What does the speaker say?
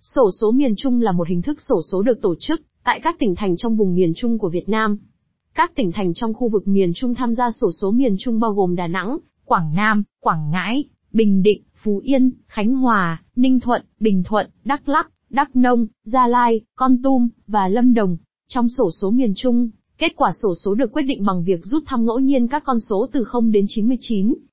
Sổ số miền Trung là một hình thức sổ số được tổ chức tại các tỉnh thành trong vùng miền Trung của Việt Nam. Các tỉnh thành trong khu vực miền Trung tham gia sổ số miền Trung bao gồm Đà Nẵng, Quảng Nam, Quảng Ngãi, Bình Định, Phú Yên, Khánh Hòa, Ninh Thuận, Bình Thuận, Đắk Lắk, Đắk Nông, Gia Lai, Con Tum và Lâm Đồng. Trong sổ số miền Trung, kết quả sổ số được quyết định bằng việc rút thăm ngẫu nhiên các con số từ 0 đến 99.